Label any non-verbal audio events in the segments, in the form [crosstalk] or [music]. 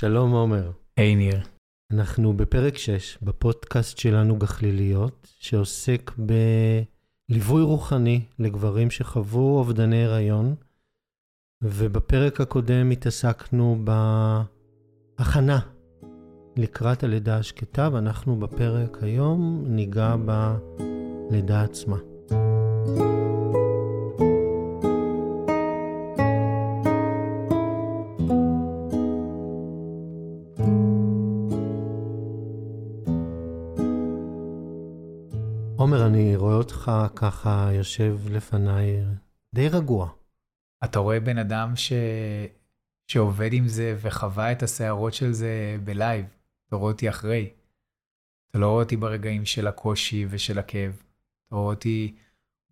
שלום עומר. היי ניר. אנחנו בפרק 6 בפודקאסט שלנו גחליליות, שעוסק בליווי רוחני לגברים שחוו אובדני הריון, ובפרק הקודם התעסקנו בהכנה לקראת הלידה השקטה, ואנחנו בפרק היום ניגע בלידה עצמה. אותך ככה יושב לפניי די רגוע. אתה רואה בן אדם ש... שעובד עם זה וחווה את הסערות של זה בלייב. אתה רואה אותי אחרי. אתה לא רואה אותי ברגעים של הקושי ושל הכאב. אתה רואה אותי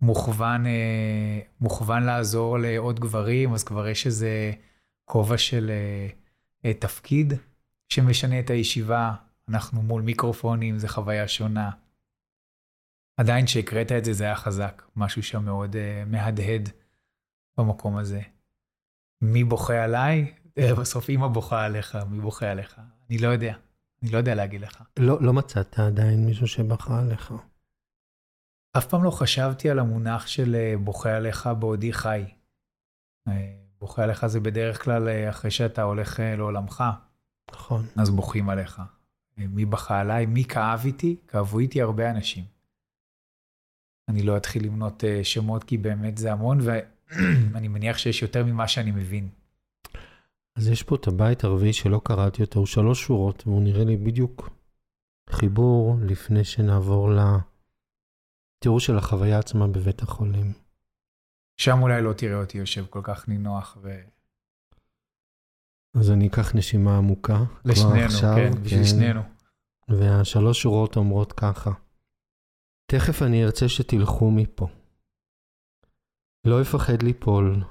מוכוון, אה, מוכוון לעזור לעוד גברים, אז כבר יש איזה כובע של אה, תפקיד שמשנה את הישיבה. אנחנו מול מיקרופונים, זו חוויה שונה. עדיין כשהקראת את זה, זה היה חזק. משהו שם מאוד uh, מהדהד במקום הזה. מי בוכה עליי? בסוף אמא בוכה עליך, מי בוכה עליך? אני לא יודע. אני לא יודע להגיד לך. לא, לא מצאת עדיין מישהו שבכה עליך. אף פעם לא חשבתי על המונח של אה, בוכה עליך בעודי חי. אה, בוכה עליך זה בדרך כלל אחרי שאתה הולך לעולמך. נכון. אז בוכים עליך. מי בכה עליי? מי כאב איתי? כאבו איתי הרבה אנשים. אני לא אתחיל למנות uh, שמות כי באמת זה המון, ואני [clears throat] מניח שיש יותר ממה שאני מבין. אז יש פה את הבית הרביעי שלא קראתי אותו, הוא שלוש שורות, והוא נראה לי בדיוק חיבור לפני שנעבור לתיאור של החוויה עצמה בבית החולים. שם אולי לא תראה אותי יושב כל כך נינוח ו... אז אני אקח נשימה עמוקה. לשנינו, עכשיו, כן, בשביל כן. שנינו. והשלוש שורות אומרות ככה. תכף אני ארצה שתלכו מפה. לא אפחד ליפול,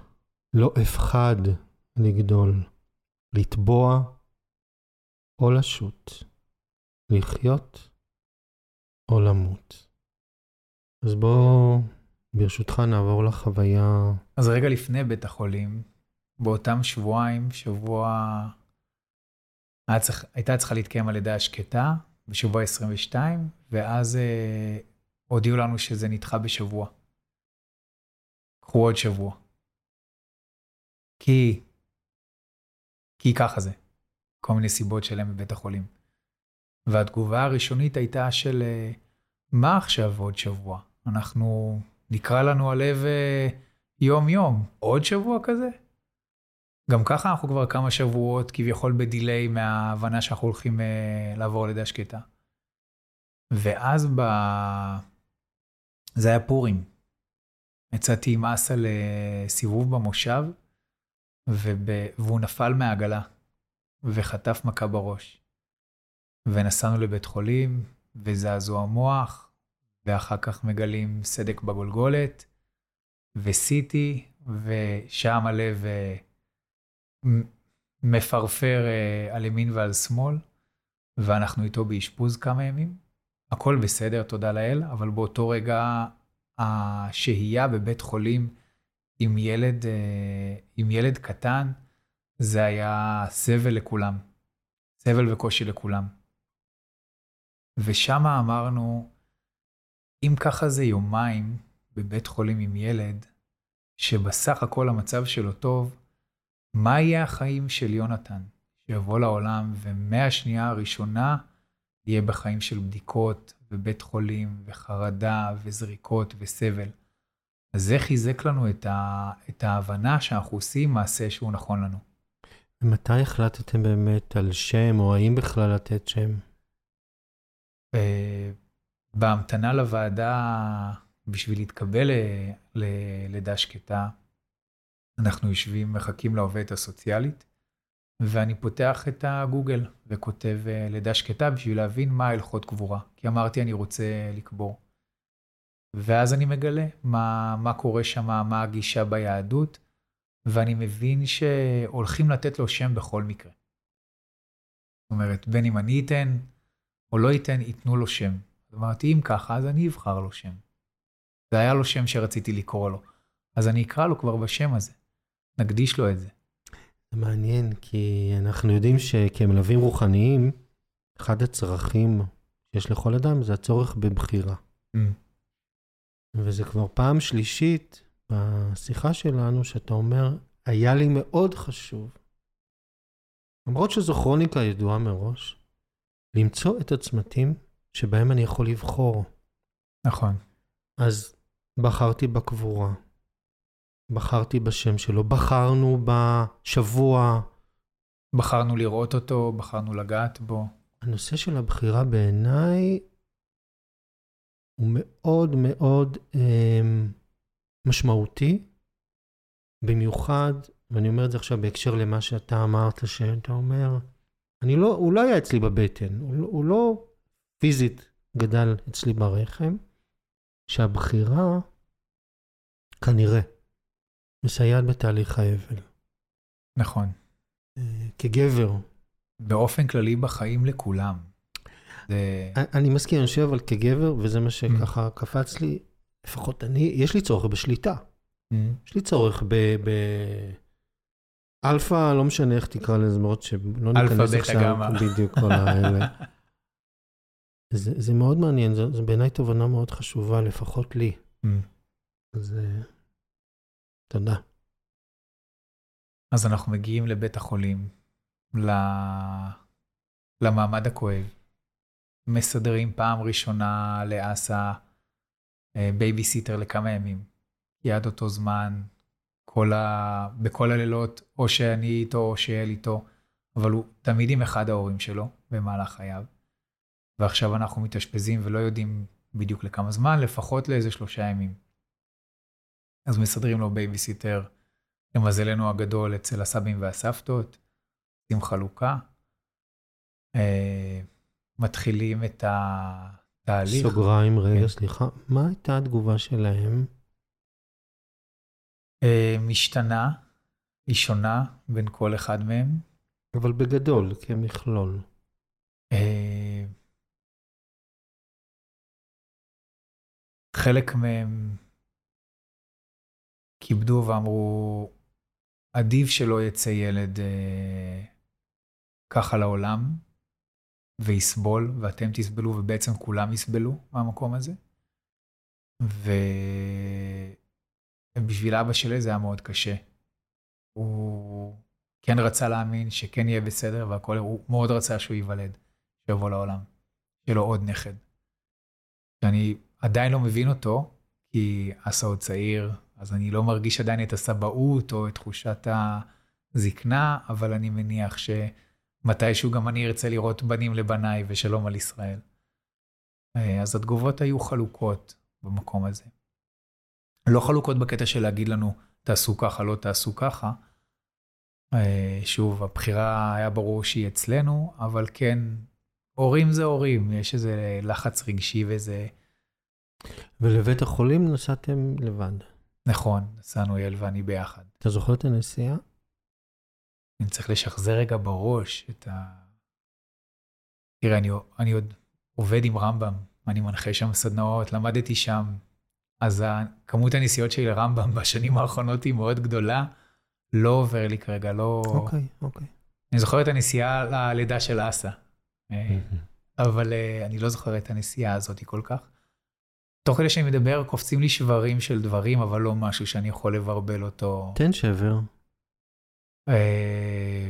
לא אפחד לגדול, לטבוע או לשוט, לחיות או למות. אז בואו, ברשותך, נעבור לחוויה. אז רגע לפני בית החולים, באותם שבועיים, שבוע... הייתה צריכה להתקיים הלידה השקטה, בשבוע 22, ואז אה, הודיעו לנו שזה נדחה בשבוע. קחו עוד שבוע. כי, כי ככה זה, כל מיני סיבות שלהם בבית החולים. והתגובה הראשונית הייתה של, אה, מה עכשיו עוד שבוע? אנחנו, נקרא לנו הלב יום-יום, אה, עוד שבוע כזה? גם ככה אנחנו כבר כמה שבועות כביכול בדיליי מההבנה שאנחנו הולכים אה, לעבור לידה שקטה. ואז ב... זה היה פורים. יצאתי עם אסה לסיבוב במושב, וב... והוא נפל מהעגלה, וחטף מכה בראש. ונסענו לבית חולים, וזעזוע מוח, ואחר כך מגלים סדק בגולגולת, וסיטי, ושם הלב אה, מפרפר אה, על ימין ועל שמאל, ואנחנו איתו באשפוז כמה ימים. הכל בסדר, תודה לאל, אבל באותו רגע השהייה בבית חולים עם ילד, אה, עם ילד קטן, זה היה סבל לכולם. סבל וקושי לכולם. ושם אמרנו, אם ככה זה יומיים בבית חולים עם ילד, שבסך הכל המצב שלו טוב, מה יהיה החיים של יונתן, שיבוא לעולם ומהשנייה הראשונה יהיה בחיים של בדיקות ובית חולים וחרדה וזריקות וסבל. אז זה חיזק לנו את, ה, את ההבנה שאנחנו עושים מעשה שהוא נכון לנו. ומתי החלטתם באמת על שם, או האם בכלל לתת שם? בהמתנה לוועדה, בשביל להתקבל ללידה שקטה, אנחנו יושבים, מחכים לעובדת הסוציאלית, ואני פותח את הגוגל וכותב אה, לידה שקטה בשביל להבין מה הלכות קבורה. כי אמרתי, אני רוצה לקבור. ואז אני מגלה מה, מה קורה שם, מה הגישה ביהדות, ואני מבין שהולכים לתת לו שם בכל מקרה. זאת אומרת, בין אם אני אתן או לא אתן, ייתנו לו שם. אמרתי, אם ככה, אז אני אבחר לו שם. זה היה לו שם שרציתי לקרוא לו. אז אני אקרא לו כבר בשם הזה. נקדיש לו את זה. מעניין, כי אנחנו יודעים שכמלווים רוחניים, אחד הצרכים שיש לכל אדם זה הצורך בבחירה. Mm. וזה כבר פעם שלישית בשיחה שלנו, שאתה אומר, היה לי מאוד חשוב, למרות שזו כרוניקה ידועה מראש, למצוא את הצמתים שבהם אני יכול לבחור. נכון. אז בחרתי בקבורה, בחרתי בשם שלו, בחרנו בשבוע. בחרנו לראות אותו, בחרנו לגעת בו. הנושא של הבחירה בעיניי הוא מאוד מאוד אה, משמעותי, במיוחד, ואני אומר את זה עכשיו בהקשר למה שאתה אמרת, שאתה אומר, אני לא, הוא לא היה אצלי בבטן, הוא, לא- הוא לא פיזית גדל אצלי ברחם, שהבחירה כנראה מסייעת בתהליך האבל. נכון. אה, כגבר, באופן כללי בחיים לכולם. זה... אני מסכים, אני חושב, אבל כגבר, וזה מה שככה קפץ לי, לפחות אני, יש לי צורך בשליטה. ממ. יש לי צורך ב... ב... אלפא, לא משנה איך תקרא לזה, למרות שלא ניכנס עכשיו. [laughs] בדיוק כל האלה. זה, זה מאוד מעניין, זו, זו בעיניי תובנה מאוד חשובה, לפחות לי. ממ. אז אה, תודה. אז אנחנו מגיעים לבית החולים, ל... למעמד הכואב. מסדרים פעם ראשונה לאסה אה, בייביסיטר לכמה ימים. כי עד אותו זמן, כל ה... בכל הלילות, או שאני איתו או שיעל איתו, אבל הוא תמיד עם אחד ההורים שלו במהלך חייו. ועכשיו אנחנו מתאשפזים ולא יודעים בדיוק לכמה זמן, לפחות לאיזה שלושה ימים. אז מסדרים לו בייביסיטר, למזלנו הגדול, אצל הסבים והסבתות, עושים חלוקה. אה, מתחילים את התהליך. סוגריים, רגע, כן. סליחה. מה הייתה התגובה שלהם? אה, משתנה, היא שונה בין כל אחד מהם. אבל בגדול, כמכלול. אה, חלק מהם כיבדו ואמרו, עדיף שלא יצא ילד אה, ככה לעולם ויסבול, ואתם תסבלו, ובעצם כולם יסבלו מהמקום הזה. ובשביל אבא שלי זה היה מאוד קשה. הוא כן רצה להאמין שכן יהיה בסדר והכל, הוא מאוד רצה שהוא ייוולד, שיבוא לעולם, שיהיה לו עוד נכד. שאני עדיין לא מבין אותו, כי אסה עוד צעיר, אז אני לא מרגיש עדיין את הסבאות או את תחושת הזקנה, אבל אני מניח שמתישהו גם אני ארצה לראות בנים לבניי ושלום על ישראל. אה, אז התגובות היו חלוקות במקום הזה. לא חלוקות בקטע של להגיד לנו, תעשו ככה, לא תעשו ככה. אה, שוב, הבחירה היה ברור שהיא אצלנו, אבל כן, הורים זה הורים, יש איזה לחץ רגשי ואיזה... ולבית החולים נסעתם לבד. נכון, נסענו יעל ואני ביחד. אתה זוכר את הנסיעה? אני צריך לשחזר רגע בראש את ה... תראה, אני, אני עוד עובד עם רמב"ם, אני מנחה שם סדנאות, למדתי שם, אז כמות הנסיעות שלי לרמב"ם בשנים האחרונות היא מאוד גדולה, לא עובר לי כרגע, לא... אוקיי, אוקיי. אני זוכר את הנסיעה ללידה של אסה, אה, אבל אה, אני לא זוכר את הנסיעה הזאת כל כך. תוך כדי שאני מדבר, קופצים לי שברים של דברים, אבל לא משהו שאני יכול לברבל אותו. תן שבר. אה,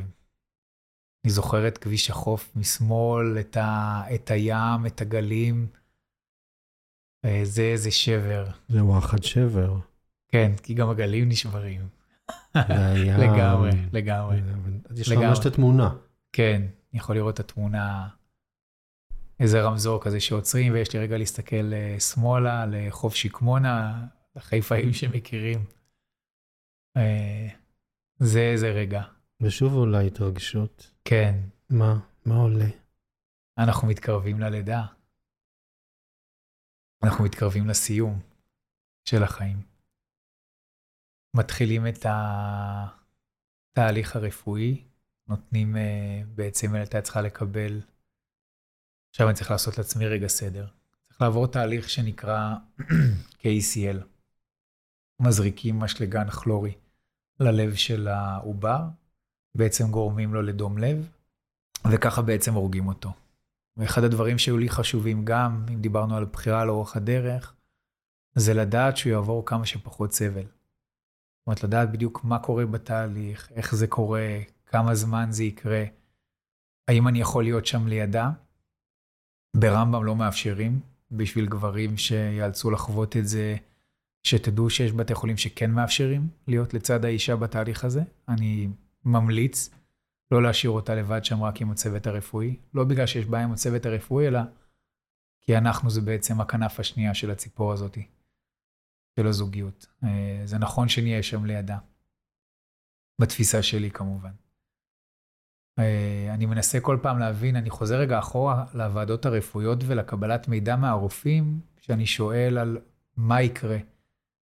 אני זוכר את כביש החוף משמאל, את, ה, את הים, את הגלים. אה, זה איזה שבר. זה וואחד שבר. כן, כי גם הגלים נשברים. לגמרי, לגמרי. יש לך. ממש את התמונה. כן, אני יכול לראות את התמונה, איזה רמזור כזה שעוצרים, ויש לי רגע להסתכל אה, שמאלה, לחוף שקמונה, לחיפאים שמכירים. אה, זה איזה רגע. ושוב עולה התרגשות. כן, מה? מה עולה? אנחנו מתקרבים ללידה. אנחנו מתקרבים לסיום של החיים. מתחילים את התהליך הרפואי, נותנים אה, בעצם, הייתה צריכה לקבל, עכשיו אני צריך לעשות לעצמי רגע סדר. צריך לעבור תהליך שנקרא [clears throat] KCL. מזריקים משלגן כלורי ללב של העובר, בעצם גורמים לו לדום לב, וככה בעצם הורגים אותו. ואחד הדברים שהיו לי חשובים גם, אם דיברנו על בחירה לאורך הדרך, זה לדעת שהוא יעבור כמה שפחות סבל. זאת אומרת, לדעת בדיוק מה קורה בתהליך, איך זה קורה, כמה זמן זה יקרה, האם אני יכול להיות שם לידה. ברמב"ם לא מאפשרים, בשביל גברים שיאלצו לחוות את זה, שתדעו שיש בתי חולים שכן מאפשרים להיות לצד האישה בתהליך הזה. אני ממליץ לא להשאיר אותה לבד שם רק עם הצוות הרפואי, לא בגלל שיש בעיה עם הצוות הרפואי, אלא כי אנחנו זה בעצם הכנף השנייה של הציפור הזאתי. של הזוגיות. אה, זה נכון שנהיה שם לידה. בתפיסה שלי כמובן. אה, אני מנסה כל פעם להבין, אני חוזר רגע אחורה לוועדות הרפואיות ולקבלת מידע מהרופאים, שאני שואל על מה יקרה,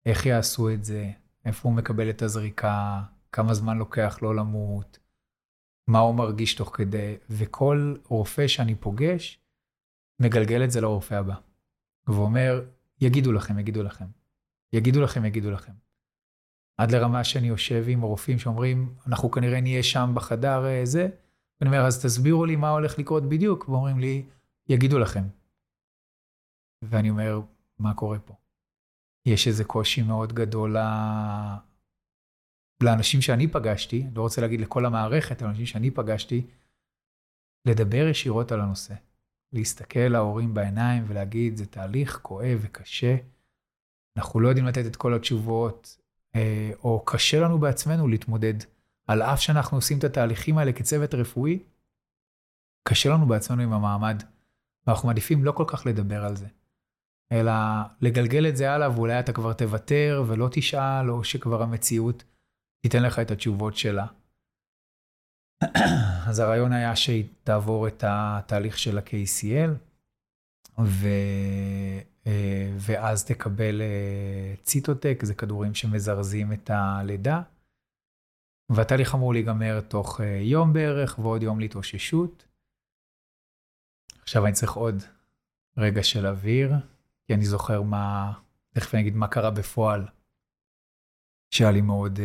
איך יעשו את זה, איפה הוא מקבל את הזריקה, כמה זמן לוקח לו למות, מה הוא מרגיש תוך כדי, וכל רופא שאני פוגש, מגלגל את זה לרופא הבא. ואומר, יגידו לכם, יגידו לכם. יגידו לכם, יגידו לכם. עד לרמה שאני יושב עם רופאים שאומרים, אנחנו כנראה נהיה שם בחדר אה, זה, ואני אומר, אז תסבירו לי מה הולך לקרות בדיוק, ואומרים לי, יגידו לכם. ואני אומר, מה קורה פה? יש איזה קושי מאוד גדול ל... לאנשים שאני פגשתי, אני לא רוצה להגיד לכל המערכת, אבל אנשים שאני פגשתי, לדבר ישירות על הנושא. להסתכל להורים בעיניים ולהגיד, זה תהליך כואב וקשה. אנחנו לא יודעים לתת את כל התשובות, או קשה לנו בעצמנו להתמודד, על אף שאנחנו עושים את התהליכים האלה כצוות רפואי, קשה לנו בעצמנו עם המעמד, ואנחנו מעדיפים לא כל כך לדבר על זה, אלא לגלגל את זה הלאה, ואולי אתה כבר תוותר ולא תשאל, או שכבר המציאות תיתן לך את התשובות שלה. [clears throat] אז הרעיון היה שהיא תעבור את התהליך של ה-KCL, ו... אה, ואז תקבל אה, ציטוטק, זה כדורים שמזרזים את הלידה. והתהליך אמור להיגמר תוך אה, יום בערך ועוד יום להתאוששות. עכשיו אני צריך עוד רגע של אוויר, כי אני זוכר מה, תכף אני אגיד מה קרה בפועל, שהיה לי מאוד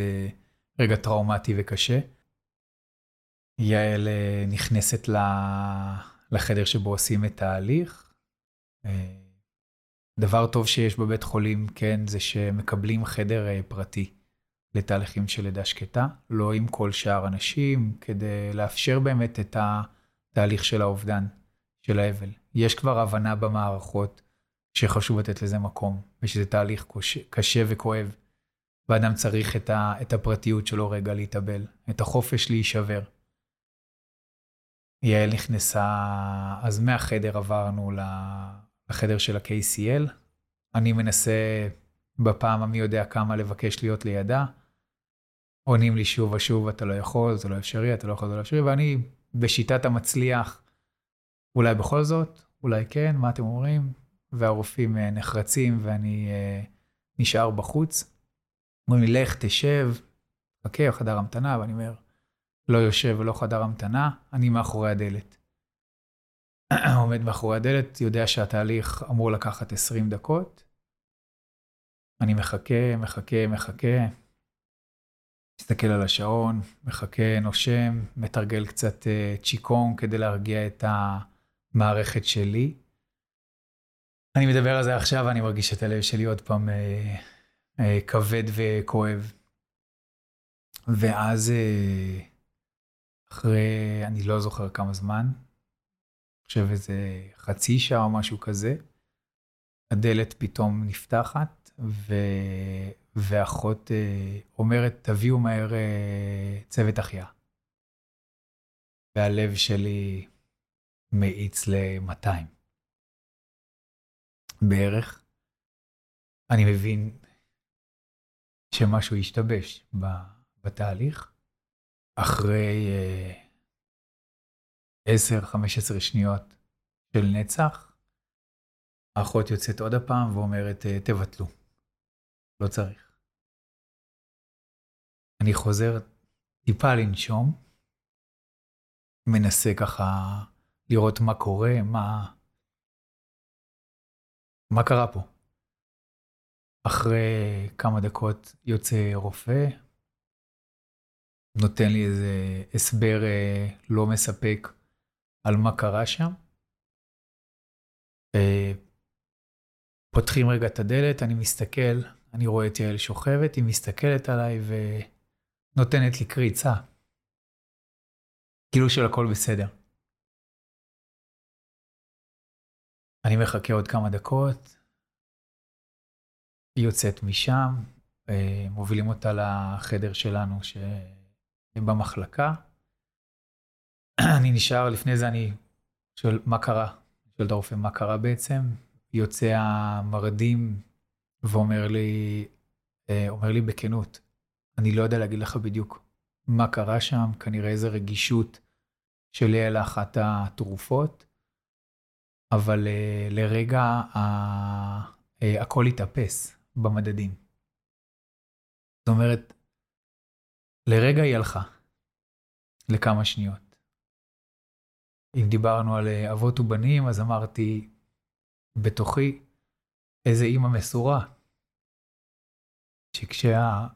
רגע טראומטי וקשה. יעל נכנסת לחדר שבו עושים את ההליך. דבר טוב שיש בבית חולים, כן, זה שמקבלים חדר אה, פרטי לתהליכים של לידה שקטה, לא עם כל שאר אנשים, כדי לאפשר באמת את התהליך של האובדן, של האבל. יש כבר הבנה במערכות שחשוב לתת לזה מקום, ושזה תהליך קשה וכואב, ואדם צריך את, הפרטיות שלו רגע להתאבל, את החופש להישבר. יעל נכנסה, אז מהחדר עברנו לחדר של ה-KCL. אני מנסה בפעם המי יודע כמה לבקש להיות לידה. עונים לי שוב ושוב, אתה לא יכול, זה לא אפשרי, אתה לא יכול, זה לא אפשרי, ואני בשיטת המצליח, אולי בכל זאת, אולי כן, מה אתם אומרים? והרופאים אה, נחרצים ואני uh, נשאר בחוץ. אומרים לי, לך, תשב, חכה, חדר המתנה, ואני אומר, לא יושב ולא חדר המתנה, אני מאחורי הדלת. [clears throat] עומד מאחורי הדלת, יודע שהתהליך אמור לקחת 20 דקות. אני מחכה, מחכה, מחכה, מסתכל על השעון, מחכה, נושם, מתרגל קצת uh, צ'יקון כדי להרגיע את המערכת שלי. אני מדבר על זה עכשיו, אני מרגיש את הלב שלי עוד פעם uh, uh, כבד וכואב. ואז uh, אחרי, אני לא זוכר כמה זמן, חושב איזה חצי שעה או משהו כזה, הדלת פתאום נפתחת, ו... ואחות אה, אומרת, תביאו מהר אה, צוות החייאה. והלב שלי מאיץ ל-200 בערך. אני מבין שמשהו השתבש בתהליך. אחרי אה, 10-15 שניות של נצח, האחות יוצאת עוד הפעם ואומרת, אה, תבטלו, לא צריך. אני חוזר טיפה לנשום, מנסה ככה לראות מה קורה, מה, מה קרה פה. אחרי כמה דקות יוצא רופא, נותן לי איזה הסבר אה, לא מספק על מה קרה שם. אה, פותחים רגע את הדלת, אני מסתכל, אני רואה את יעל שוכבת, היא מסתכלת עליי ונותנת לי קריצה. כאילו של הכל בסדר. אני מחכה עוד כמה דקות, היא יוצאת משם, אה, מובילים אותה לחדר שלנו שבמחלקה. [clears throat] אני נשאר, לפני זה אני שואל מה קרה, שואל את הרופא מה קרה בעצם, יוצא המרדים ואומר לי, אה, אומר לי בכנות, אני לא יודע להגיד לך בדיוק מה קרה שם, כנראה איזה רגישות שלי אל אחת התרופות, אבל uh, לרגע uh, uh, הכל התאפס במדדים. זאת אומרת, לרגע היא הלכה, לכמה שניות. אם דיברנו על אבות ובנים, אז אמרתי בתוכי, איזה אימא מסורה, שכשה...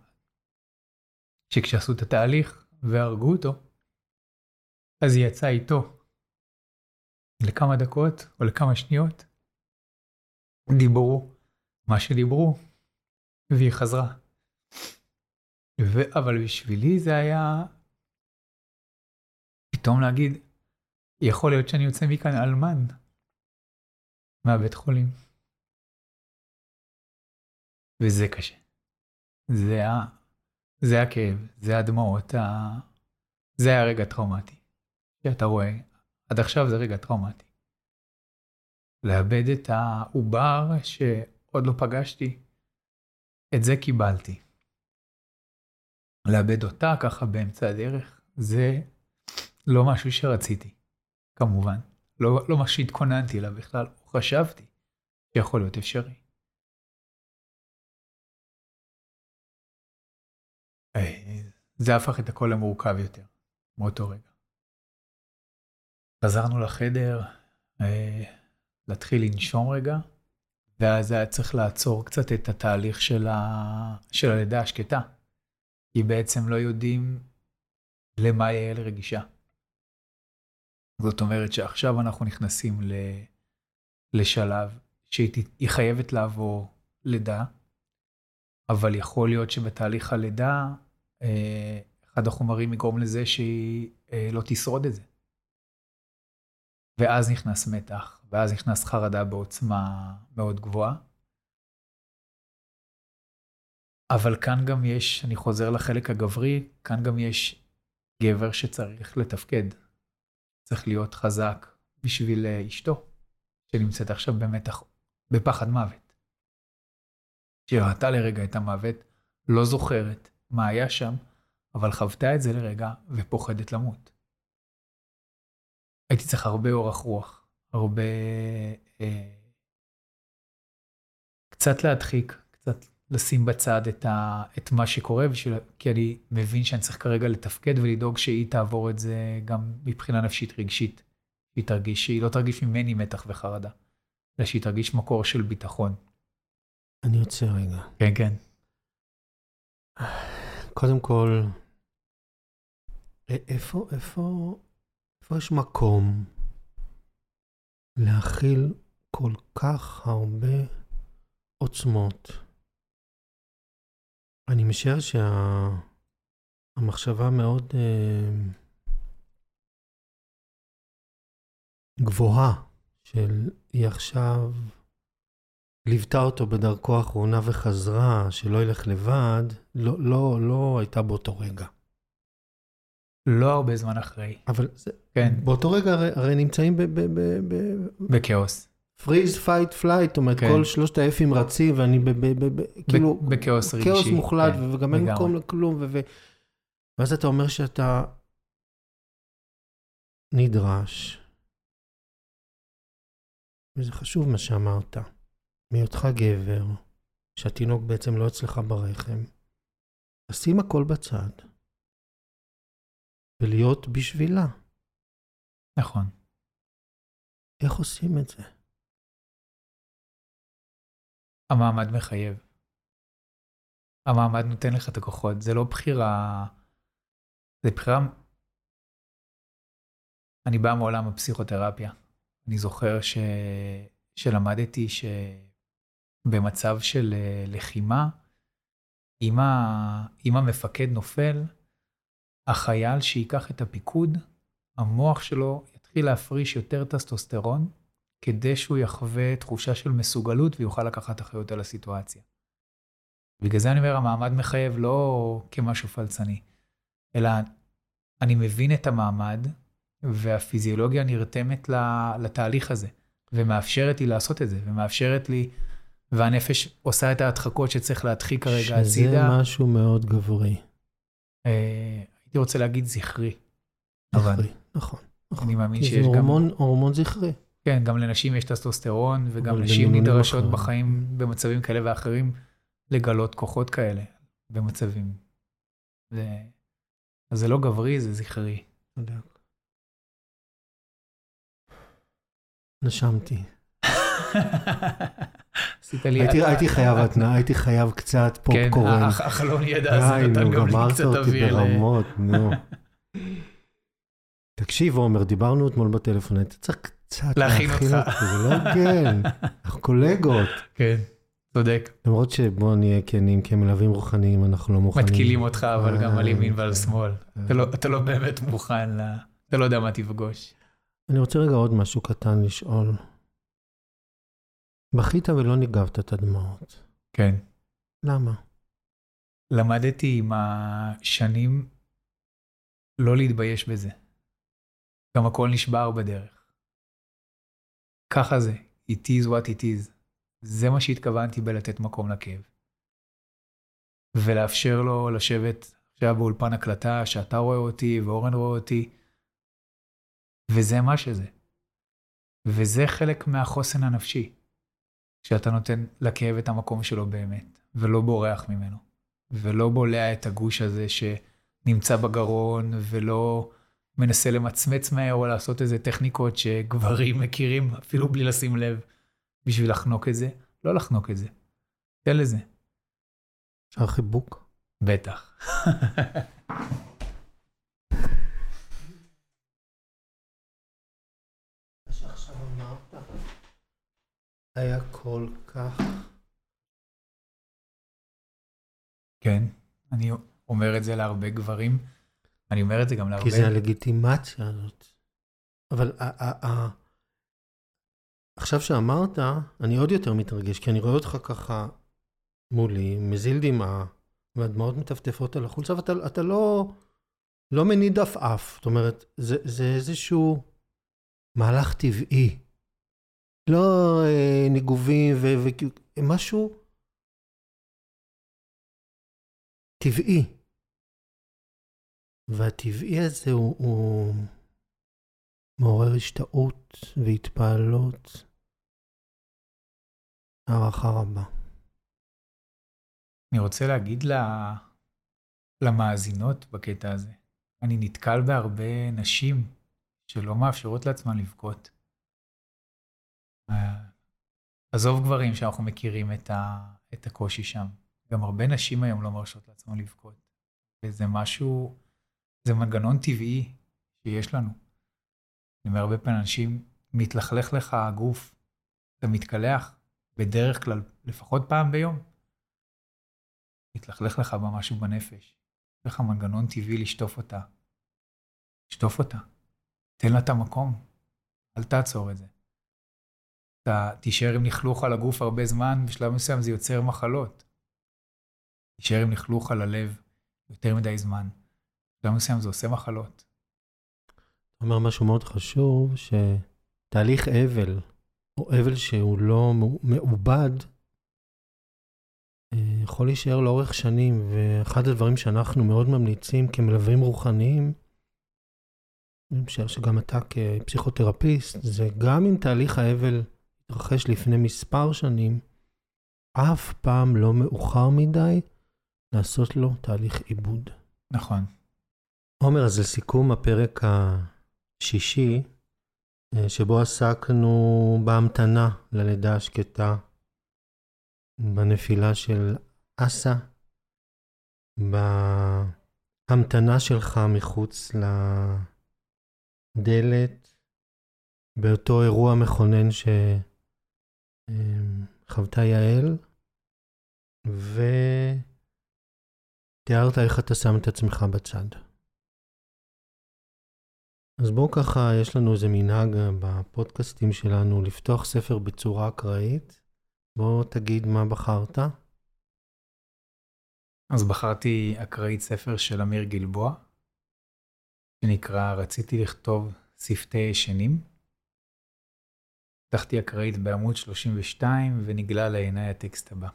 שכשעשו את התהליך והרגו אותו, אז היא יצאה איתו לכמה דקות או לכמה שניות, דיברו מה שדיברו, והיא חזרה. ו... אבל בשבילי זה היה פתאום להגיד, יכול להיות שאני יוצא מכאן אלמן מהבית חולים. וזה קשה. זה, ה... זה הכאב, זה הדמעות, ה... זה היה רגע טראומטי. שאתה רואה, עד עכשיו זה רגע טראומטי. לאבד את העובר שעוד לא פגשתי, את זה קיבלתי. לאבד אותה ככה באמצע הדרך, זה לא משהו שרציתי, כמובן. לא, לא מה שהתכוננתי אליו בכלל, חשבתי שיכול להיות אפשרי. אה, זה הפך את הכל למורכב יותר, מאותו רגע. חזרנו לחדר, אה, להתחיל לנשום רגע, ואז היה צריך לעצור קצת את התהליך של, ה... של הלידה השקטה. כי בעצם לא יודעים למה יעל רגישה. זאת אומרת שעכשיו אנחנו נכנסים ל... לשלב שהיא חייבת לעבור לידה, אבל יכול להיות שבתהליך הלידה, אה, אחד החומרים יגרום לזה שהיא אה, לא תשרוד את זה. ואז נכנס מתח, ואז נכנס חרדה בעוצמה מאוד גבוהה. אבל כאן גם יש, אני חוזר לחלק הגברי, כאן גם יש גבר שצריך לתפקד. צריך להיות חזק בשביל אה, אשתו, שנמצאת עכשיו במתח, בפחד מוות. שראתה לרגע את המוות, לא זוכרת מה היה שם, אבל חוותה את זה לרגע ופוחדת למות. הייתי צריך הרבה אורך רוח, הרבה... אה, קצת להדחיק, קצת לשים בצד את, ה, את מה שקורה, בשביל, כי אני מבין שאני צריך כרגע לתפקד ולדאוג שהיא תעבור את זה גם מבחינה נפשית רגשית. שהיא תרגיש, שהיא לא תרגיש ממני מתח וחרדה, אלא שהיא תרגיש מקור של ביטחון. אני יוצא רגע. כן, כן. קודם כל, איפה, איפה, איפה יש מקום להכיל כל כך הרבה עוצמות? אני משער שהמחשבה מאוד אה, גבוהה של היא עכשיו ליוותה אותו בדרכו האחרונה וחזרה, שלא ילך לבד, לא, לא, לא הייתה באותו רגע. לא הרבה זמן אחרי. אבל זה, כן. באותו רגע הרי, הרי נמצאים ב... ב, ב, ב בכאוס. freeze, fight, flight, זאת אומרת, כן. כל שלושת ה-F-ים רצים, ואני ב, ב, ב, ב, כאילו... בכאוס רגשי. כאוס מוחלט, כן, וגם אין מקום לכלום, ו... ואז אתה אומר שאתה נדרש, וזה חשוב מה שאמרת, מהיותך גבר, שהתינוק בעצם לא אצלך ברחם, לשים הכל בצד, ולהיות בשבילה. נכון. איך עושים את זה? המעמד מחייב. המעמד נותן לך את הכוחות, זה לא בחירה זה בחירה... אני בא מעולם הפסיכותרפיה. אני זוכר ש... שלמדתי שבמצב של אה, לחימה, אם, ה... אם המפקד נופל, החייל שייקח את הפיקוד, המוח שלו יתחיל להפריש יותר טסטוסטרון, כדי שהוא יחווה תחושה של מסוגלות ויוכל לקחת אחריות על הסיטואציה. בגלל זה אני אומר, המעמד מחייב לא כמשהו פלצני, אלא אני מבין את המעמד, והפיזיולוגיה נרתמת לתהליך הזה, ומאפשרת לי לעשות את זה, ומאפשרת לי, והנפש עושה את ההדחקות שצריך להדחיק כרגע הצידה. שזה משהו מאוד גברי. אה, הייתי רוצה להגיד זכרי. זכרי, אבל... נכון. נכון. אני מאמין שיש גם... הורמון, הורמון זכרי. כן, גם לנשים יש טסטוסטרון, וגם נשים נדרשות אחר. בחיים במצבים כאלה ואחרים לגלות כוחות כאלה במצבים. זה... אז זה לא גברי, זה זכרי. נשמתי. הייתי חייב התנאה, הייתי חייב קצת פופקורן. כן, החלון ידע, זה נתן גם לי קצת אוויר. די, נו, גמרת אותי ברמות, נו. תקשיב, עומר, דיברנו אתמול בטלפון, היית צריך קצת להכין אותך. זה לא הוגן, [laughs] אנחנו קולגות. כן, צודק. למרות שבוא נהיה כנים, כמלווים רוחניים, אנחנו לא מוכנים. מתקילים אותך, אבל גם על ימין ועל שמאל. לא, אתה לא באמת מוכן, אתה לא יודע מה תפגוש. אני רוצה רגע עוד משהו קטן לשאול. בכית ולא ניגבת את הדמעות. כן. למה? למדתי עם השנים לא להתבייש בזה. גם הכל נשבר בדרך. ככה זה, it is what it is. זה מה שהתכוונתי בלתת מקום לכאב. ולאפשר לו לשבת עכשיו באולפן הקלטה, שאתה רואה אותי ואורן רואה אותי, וזה מה שזה. וזה חלק מהחוסן הנפשי, שאתה נותן לכאב את המקום שלו באמת, ולא בורח ממנו, ולא בולע את הגוש הזה שנמצא בגרון, ולא מנסה למצמץ מהר או לעשות איזה טכניקות שגברים מכירים, אפילו בלי לשים לב, בשביל לחנוק את זה. לא לחנוק את זה. תן לזה. אפשר חיבוק? בטח. היה כל כך... כן, אני אומר את זה להרבה גברים. אני אומר את זה גם להרבה... כי זה הלגיטימציה הזאת. אבל עכשיו שאמרת, אני עוד יותר מתרגש, כי אני רואה אותך ככה מולי, מזיל דמעה, והדמעות מטפטפות על החולצה, ואתה לא, לא מניד עפעף. זאת אומרת, זה, זה איזשהו מהלך טבעי. לא אה, ניגובים ומשהו טבעי. והטבעי הזה הוא, הוא מעורר השתאות והתפעלות, הערכה רבה. אני רוצה להגיד לה, למאזינות בקטע הזה, אני נתקל בהרבה נשים שלא מאפשרות לעצמן לבכות. עזוב גברים שאנחנו מכירים את, ה, את הקושי שם. גם הרבה נשים היום לא מרשות לעצמן לבכות. וזה משהו, זה מנגנון טבעי שיש לנו. אני אומר הרבה פעמים, אנשים, מתלכלך לך הגוף, אתה מתקלח, בדרך כלל, לפחות פעם ביום. מתלכלך לך במשהו בנפש. יש לך מנגנון טבעי לשטוף אותה. לשטוף אותה. תן לה את המקום, אל תעצור את זה. אתה תישאר עם לכלוך על הגוף הרבה זמן, בשלב מסוים זה יוצר מחלות. תישאר עם לכלוך על הלב יותר מדי זמן, בשלב מסוים זה עושה מחלות. אתה אומר משהו מאוד חשוב, שתהליך אבל, או אבל שהוא לא מעובד, אה, יכול להישאר לאורך שנים, ואחד הדברים שאנחנו מאוד ממליצים כמלווים רוחניים, אני חושב שגם אתה כפסיכותרפיסט, זה גם אם תהליך האבל התרחש לפני מספר שנים, אף פעם לא מאוחר מדי לעשות לו תהליך עיבוד. נכון. עומר, אז לסיכום הפרק השישי, אה, שבו עסקנו בהמתנה ללידה השקטה, בנפילה של אסא, ההמתנה שלך מחוץ לדלת, באותו אירוע מכונן שחוותה יעל, ותיארת איך אתה שם את עצמך בצד. אז בואו ככה, יש לנו איזה מנהג בפודקאסטים שלנו לפתוח ספר בצורה אקראית. בוא תגיד מה בחרת. אז בחרתי אקראית ספר של אמיר גלבוע, שנקרא רציתי לכתוב שפתי ישנים. פתחתי אקראית בעמוד 32 ונגלה לעיניי הטקסט הבא.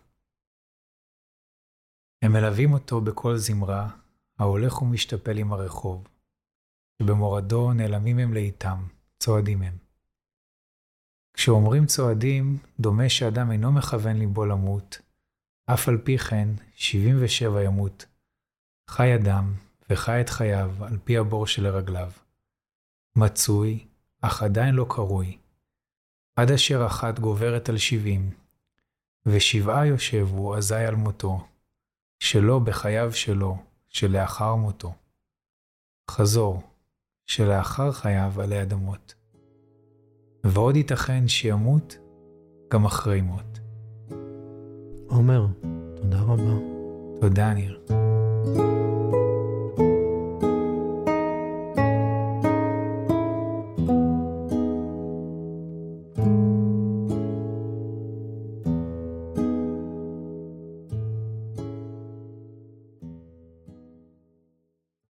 הם מלווים אותו בכל זמרה, ההולך ומשתפל עם הרחוב, שבמורדו נעלמים הם לאיתם, צועדים הם. כשאומרים צועדים, דומה שאדם אינו מכוון ליבו למות, אף על פי כן, 77 ימות. חי אדם, וחי את חייו על פי הבור שלרגליו. מצוי, אך עדיין לא קרוי. עד אשר אחת גוברת על שבעים, ושבעה יושבו אזי על מותו, שלא בחייו שלו, שלאחר מותו. חזור, שלאחר חייו עלי אדמות. ועוד ייתכן שימות גם אחרי מות. עומר, תודה רבה. תודה, ניר.